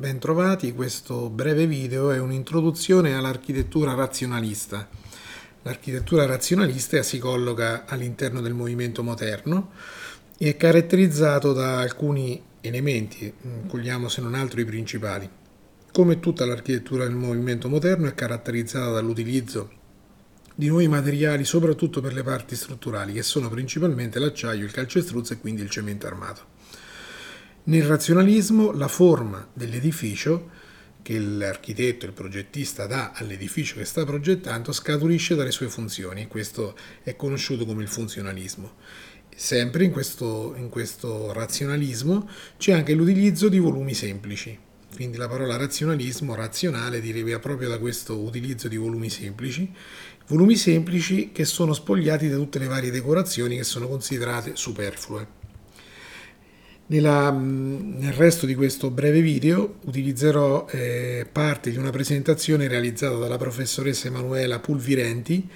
bentrovati. Questo breve video è un'introduzione all'architettura razionalista. L'architettura razionalista si colloca all'interno del movimento moderno e è caratterizzato da alcuni elementi, cogliamo se non altro i principali. Come tutta l'architettura del movimento moderno è caratterizzata dall'utilizzo di nuovi materiali soprattutto per le parti strutturali che sono principalmente l'acciaio, il calcestruzzo e quindi il cemento armato. Nel razionalismo la forma dell'edificio che l'architetto, il progettista dà all'edificio che sta progettando scaturisce dalle sue funzioni. Questo è conosciuto come il funzionalismo. Sempre in questo, in questo razionalismo c'è anche l'utilizzo di volumi semplici. Quindi la parola razionalismo, razionale, deriva proprio da questo utilizzo di volumi semplici. Volumi semplici che sono spogliati da tutte le varie decorazioni che sono considerate superflue. Nella, nel resto di questo breve video utilizzerò eh, parte di una presentazione realizzata dalla professoressa Emanuela Pulvirenti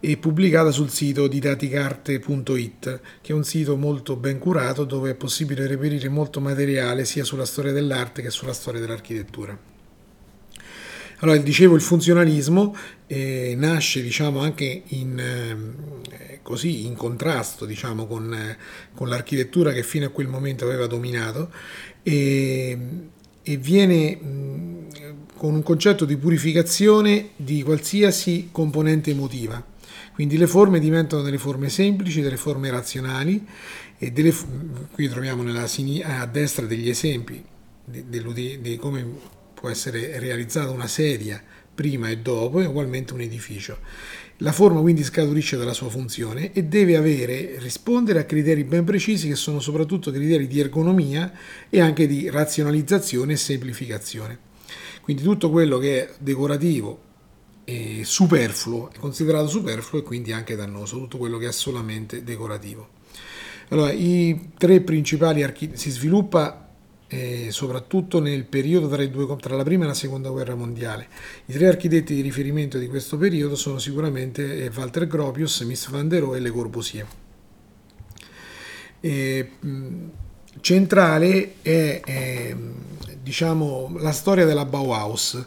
e pubblicata sul sito didaticarte.it, che è un sito molto ben curato dove è possibile reperire molto materiale sia sulla storia dell'arte che sulla storia dell'architettura. Allora, dicevo, il funzionalismo eh, nasce diciamo, anche in, eh, così, in contrasto diciamo, con, eh, con, l'architettura che fino a quel momento aveva dominato e, e viene mh, con un concetto di purificazione di qualsiasi componente emotiva. Quindi le forme diventano delle forme semplici, delle forme razionali e delle, qui troviamo nella, a destra degli esempi di, di, di come può essere realizzata una sedia prima e dopo e ugualmente un edificio. La forma quindi scaturisce dalla sua funzione e deve avere, rispondere a criteri ben precisi che sono soprattutto criteri di ergonomia e anche di razionalizzazione e semplificazione. Quindi tutto quello che è decorativo e superfluo è considerato superfluo e quindi anche dannoso, tutto quello che è solamente decorativo. Allora, i tre principali archi- si sviluppa eh, soprattutto nel periodo tra, due, tra, la prima e la seconda guerra mondiale. I tre architetti di riferimento di questo periodo sono sicuramente eh, Walter Gropius, Miss van der Rohe e Le Corbusier. E, mh, centrale è, è diciamo, la storia della Bauhaus.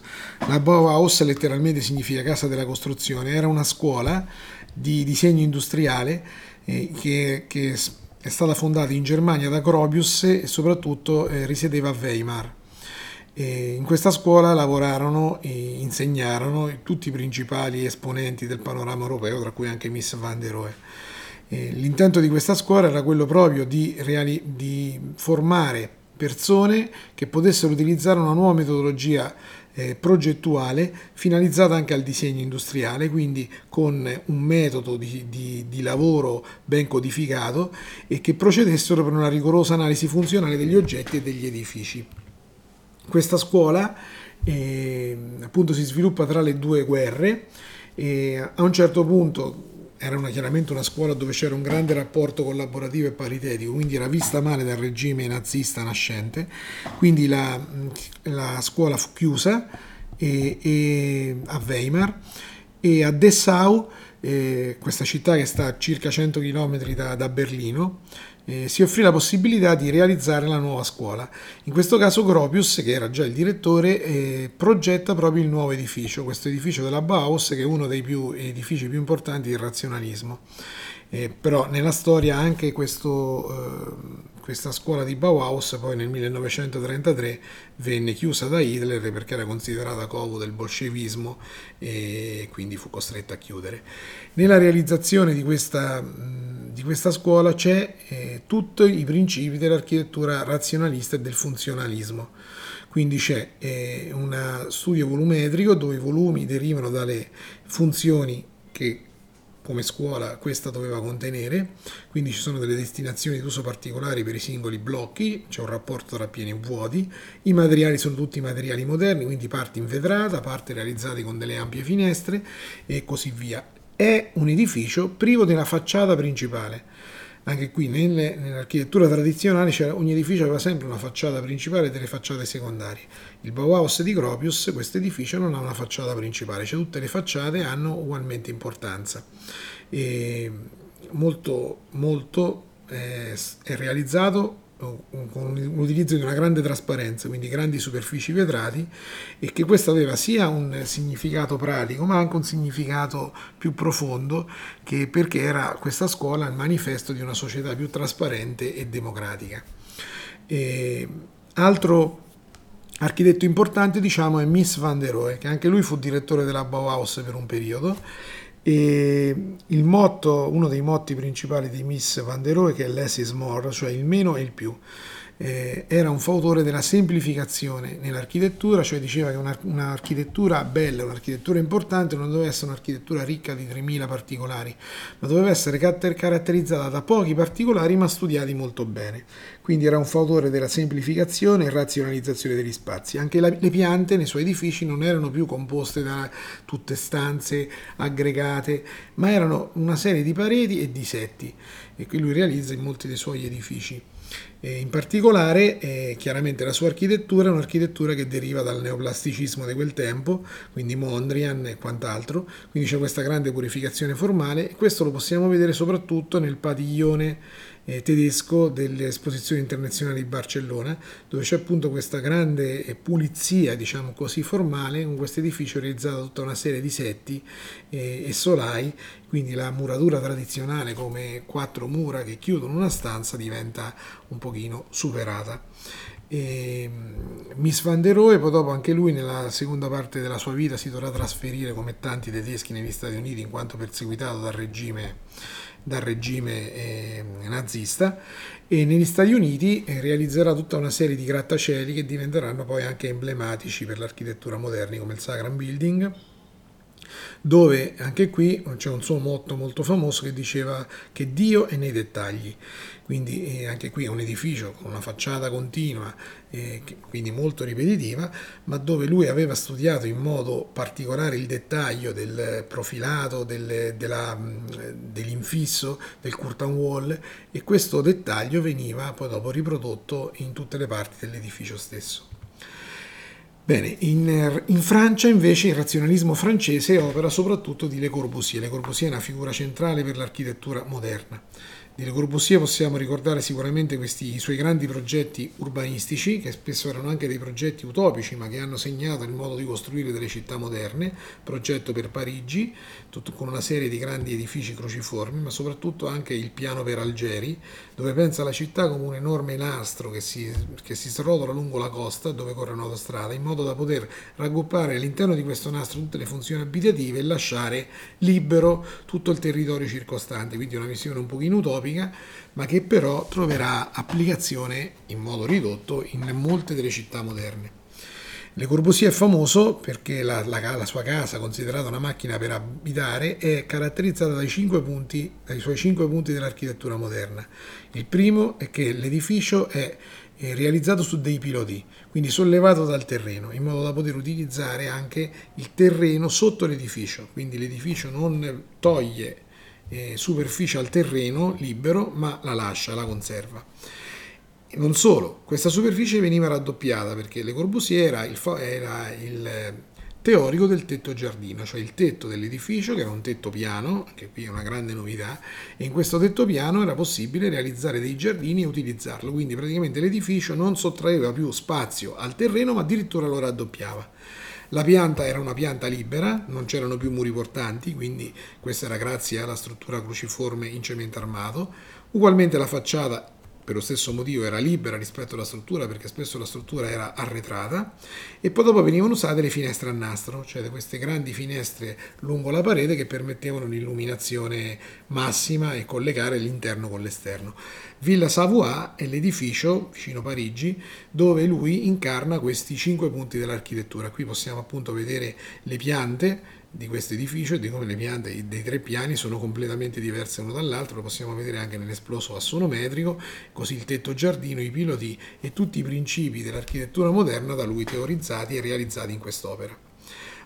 La Bauhaus letteralmente significa casa della costruzione, era una scuola di disegno industriale eh, che, che è stata fondata in Germania da Gropius e soprattutto eh, risiedeva a Weimar. E in questa scuola lavorarono e insegnarono tutti i principali esponenti del panorama europeo, tra cui anche Miss van der Rohe. E l'intento di questa scuola era quello proprio di, reali- di formare persone che potessero utilizzare una nuova metodologia eh, progettuale finalizzata anche al disegno industriale, quindi con un metodo di, di, di, lavoro ben codificato e che procedessero per una rigorosa analisi funzionale degli oggetti e degli edifici. Questa scuola eh, appunto si sviluppa tra le due guerre e a un certo punto era una, chiaramente una scuola dove c'era un grande rapporto collaborativo e paritetico, quindi era vista male dal regime nazista nascente, quindi la, la scuola fu chiusa e, e a Weimar. E a Dessau, eh, questa città che sta a circa 100 km da, da Berlino, eh, si offrì la possibilità di realizzare la nuova scuola. In questo caso Gropius, che era già il direttore, eh, progetta proprio il nuovo edificio, questo edificio della Bauhaus, che è uno dei più, edifici più importanti del razionalismo. Eh, però nella storia anche questo, eh, questa scuola di Bauhaus poi nel 1933 venne chiusa da Hitler perché era considerata covo del bolscevismo e quindi fu costretta a chiudere. Nella realizzazione di questa di questa scuola c'è eh, tutti i principi dell'architettura razionalista e del funzionalismo. Quindi c'è eh, uno studio volumetrico dove i volumi derivano dalle funzioni che come scuola questa doveva contenere, quindi ci sono delle destinazioni d'uso particolari per i singoli blocchi, c'è un rapporto tra pieni e vuoti, i materiali sono tutti materiali moderni, quindi parti in vetrata, parti realizzate con delle ampie finestre e così via è un edificio privo della facciata principale. Anche qui nelle, nell'architettura tradizionale ogni edificio aveva sempre una facciata principale e delle facciate secondarie. Il Bauhaus di Gropius, questo edificio non ha una facciata principale, cioè tutte le facciate hanno ugualmente importanza. E molto, molto eh, è realizzato con l'utilizzo di una grande trasparenza, quindi grandi superfici vetrati, e che questo aveva sia un significato pratico ma anche un significato più profondo, che perché era questa scuola il manifesto di una società più trasparente e democratica. E altro architetto importante diciamo è Miss van der Rohe, che anche lui fu direttore della Bauhaus per un periodo e motto, uno dei motti principali di Miss Van der Rohe, che è less is more, cioè il meno e il più, eh, era un fautore della semplificazione nell'architettura, cioè diceva che una, un'architettura bella, un'architettura importante non doveva essere un'architettura ricca di 3000 particolari, ma doveva essere caratterizzata da pochi particolari ma studiati molto bene. Quindi era un fautore della semplificazione e razionalizzazione degli spazi. Anche la, le piante nei suoi edifici non erano più composte da tutte stanze aggregate, ma erano una serie di pareti e di setti, e che lui realizza in molti dei suoi edifici. E in particolare, eh, chiaramente la sua architettura è un'architettura che deriva dal neoplasticismo di quel tempo, quindi Mondrian e quant'altro, quindi c'è questa grande purificazione formale e questo lo possiamo vedere soprattutto nel padiglione eh, tedesco delle esposizioni internazionali di Barcellona, dove c'è appunto questa grande pulizia, diciamo così, formale, con questo edificio realizzato tutta una serie di setti eh, e solai, quindi la muratura tradizionale come quattro mura che chiudono una stanza diventa un pochino superata. E Miss Van der Rohe, poi dopo anche lui nella seconda parte della sua vita si dovrà trasferire come tanti tedeschi negli Stati Uniti in quanto perseguitato dal regime dal regime eh, nazista. E negli Stati Uniti eh, realizzerà tutta una serie di grattacieli che diventeranno poi anche emblematici per l'architettura moderna come il Sacram Building dove anche qui c'è un suo motto molto famoso che diceva che Dio è nei dettagli quindi eh, anche qui è un edificio con una facciata continua, eh, quindi molto ripetitiva, ma dove lui aveva studiato in modo particolare il dettaglio del profilato, del, della, dell'infisso, del curtain wall e questo dettaglio veniva poi dopo riprodotto in tutte le parti dell'edificio stesso. Bene, in, in, Francia invece il razionalismo francese opera soprattutto di Le Corbusier. Le Corbusier è una figura centrale per l'architettura moderna. Di Le Corbusier possiamo ricordare sicuramente questi suoi grandi progetti urbanistici, che spesso erano anche dei progetti utopici, ma che hanno segnato il modo di costruire delle città moderne, progetto per Parigi, con una serie di grandi edifici cruciformi, ma soprattutto anche il piano per Algeri, dove pensa la città come un enorme nastro che si, che si srotola lungo la costa, dove corre un'autostrada, in modo da poter raggruppare all'interno di questo nastro tutte le funzioni abitative e lasciare libero tutto il territorio circostante, quindi una visione un pochino utopica utopica, ma che però troverà applicazione in modo ridotto in molte delle città moderne. Le Corbusier è famoso perché la, la, la, sua casa, considerata una macchina per abitare, è caratterizzata dai, cinque punti, dai suoi cinque punti dell'architettura moderna. Il primo è che l'edificio è, realizzato su dei piloti, quindi sollevato dal terreno, in modo da poter utilizzare anche il terreno sotto l'edificio. Quindi l'edificio non toglie eh, superficie al terreno libero, ma la lascia, la conserva. Non solo, questa superficie veniva raddoppiata perché Le Corbusier era il, era il teorico del tetto giardino, cioè il tetto dell'edificio che era un tetto piano, che qui è una grande novità, e in questo tetto piano era possibile realizzare dei giardini e utilizzarlo, quindi praticamente l'edificio non sottraeva più spazio al terreno ma addirittura lo raddoppiava. La pianta era una pianta libera, non c'erano più muri portanti, quindi questo era grazie alla struttura cruciforme in cemento armato. Ugualmente la facciata per lo stesso motivo era libera rispetto alla struttura perché spesso la struttura era arretrata e poi dopo venivano usate le finestre a nastro, cioè queste grandi finestre lungo la parete che permettevano un'illuminazione massima e collegare l'interno con l'esterno. Villa Savoie è l'edificio vicino Parigi dove lui incarna questi cinque punti dell'architettura. Qui possiamo appunto vedere le piante di questo edificio e di come le piante dei tre piani sono completamente diverse uno dall'altro, lo possiamo vedere anche nell'esploso assonometrico, così il tetto giardino, i piloti e tutti i principi dell'architettura moderna da lui teorizzati e realizzati in quest'opera.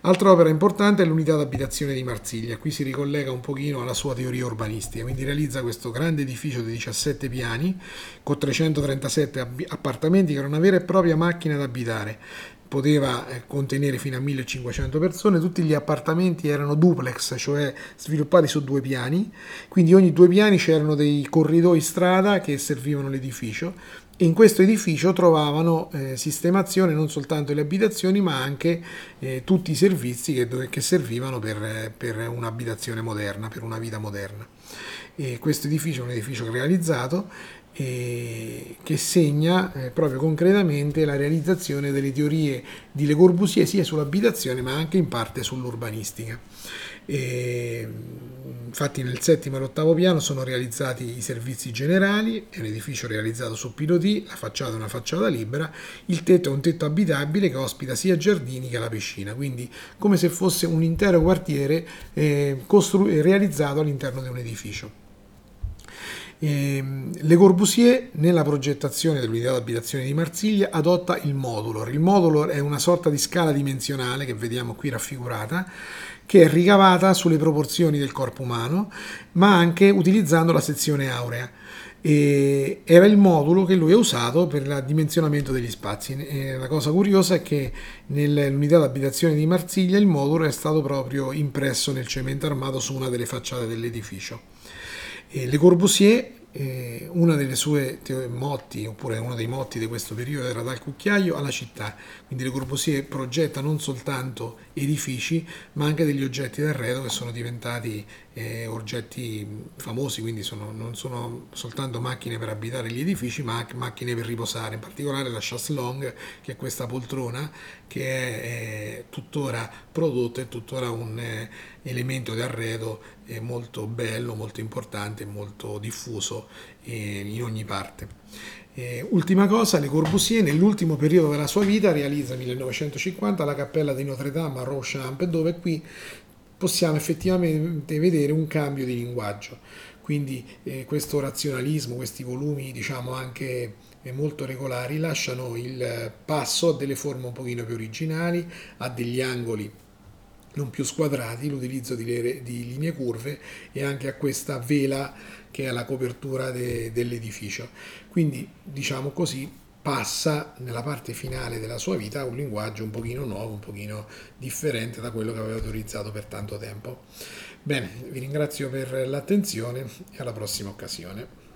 Altra opera importante è l'unità d'abitazione di Marsiglia, qui si ricollega un pochino alla sua teoria urbanistica, quindi realizza questo grande edificio di 17 piani con 337 appartamenti che era una vera e propria macchina da abitare poteva eh, contenere fino a 1500 persone, tutti gli appartamenti erano duplex, cioè sviluppati su due piani, quindi ogni due piani c'erano dei corridoi strada che servivano l'edificio. E in questo edificio trovavano eh, sistemazione non soltanto delle abitazioni ma anche eh, tutti i servizi che, che servivano per, per, un'abitazione moderna, per una vita moderna. E questo edificio è un edificio realizzato eh, che segna eh, proprio concretamente la realizzazione delle teorie di Le Corbusier sia sull'abitazione ma anche in parte sull'urbanistica. E, infatti nel settimo e l'ottavo piano sono realizzati i servizi generali, è un edificio realizzato su piloti, la facciata è una facciata libera, il tetto è un tetto abitabile che ospita sia giardini che la piscina, quindi come se fosse un intero quartiere eh, costru- realizzato all'interno di un edificio. E Le Corbusier nella progettazione dell'unità d'abitazione di Marsiglia adotta il modulor. Il modulor è una sorta di scala dimensionale che vediamo qui raffigurata che è ricavata sulle proporzioni del corpo umano, ma anche utilizzando la sezione aurea. E era il modulo che lui ha usato per il dimensionamento degli spazi. E la cosa curiosa è che nell'unità d'abitazione di Marsiglia il modulo è stato proprio impresso nel cemento armato su una delle facciate dell'edificio. E Le Corbusier eh, una delle sue motti, oppure uno dei motti di questo periodo era dal cucchiaio alla città, quindi Le Corbusier progetta non soltanto edifici, ma anche degli oggetti d'arredo che sono diventati eh, oggetti famosi, quindi sono, non sono soltanto macchine per abitare gli edifici, ma anche macchine per riposare, in particolare la chasse longue, che è questa poltrona che è, è tuttora prodotta e tuttora un eh, elemento di arredo molto bello, molto importante, molto diffuso eh, in ogni parte. Eh, ultima cosa, Le Corbusier nell'ultimo periodo della sua vita realizza nel 1950 la cappella di Notre Dame a Ronchamp dove qui possiamo effettivamente vedere un cambio di linguaggio. Quindi eh, questo razionalismo, questi volumi diciamo anche eh, molto regolari lasciano il passo a delle forme un pochino più originali, a degli angoli non più squadrati, l'utilizzo di, di linee curve e anche a questa vela che è la copertura de, dell'edificio. Quindi, diciamo così, passa nella parte finale della sua vita un linguaggio un pochino nuovo, un pochino differente da quello che aveva utilizzato per tanto tempo. Bene, vi ringrazio per l'attenzione e alla prossima occasione.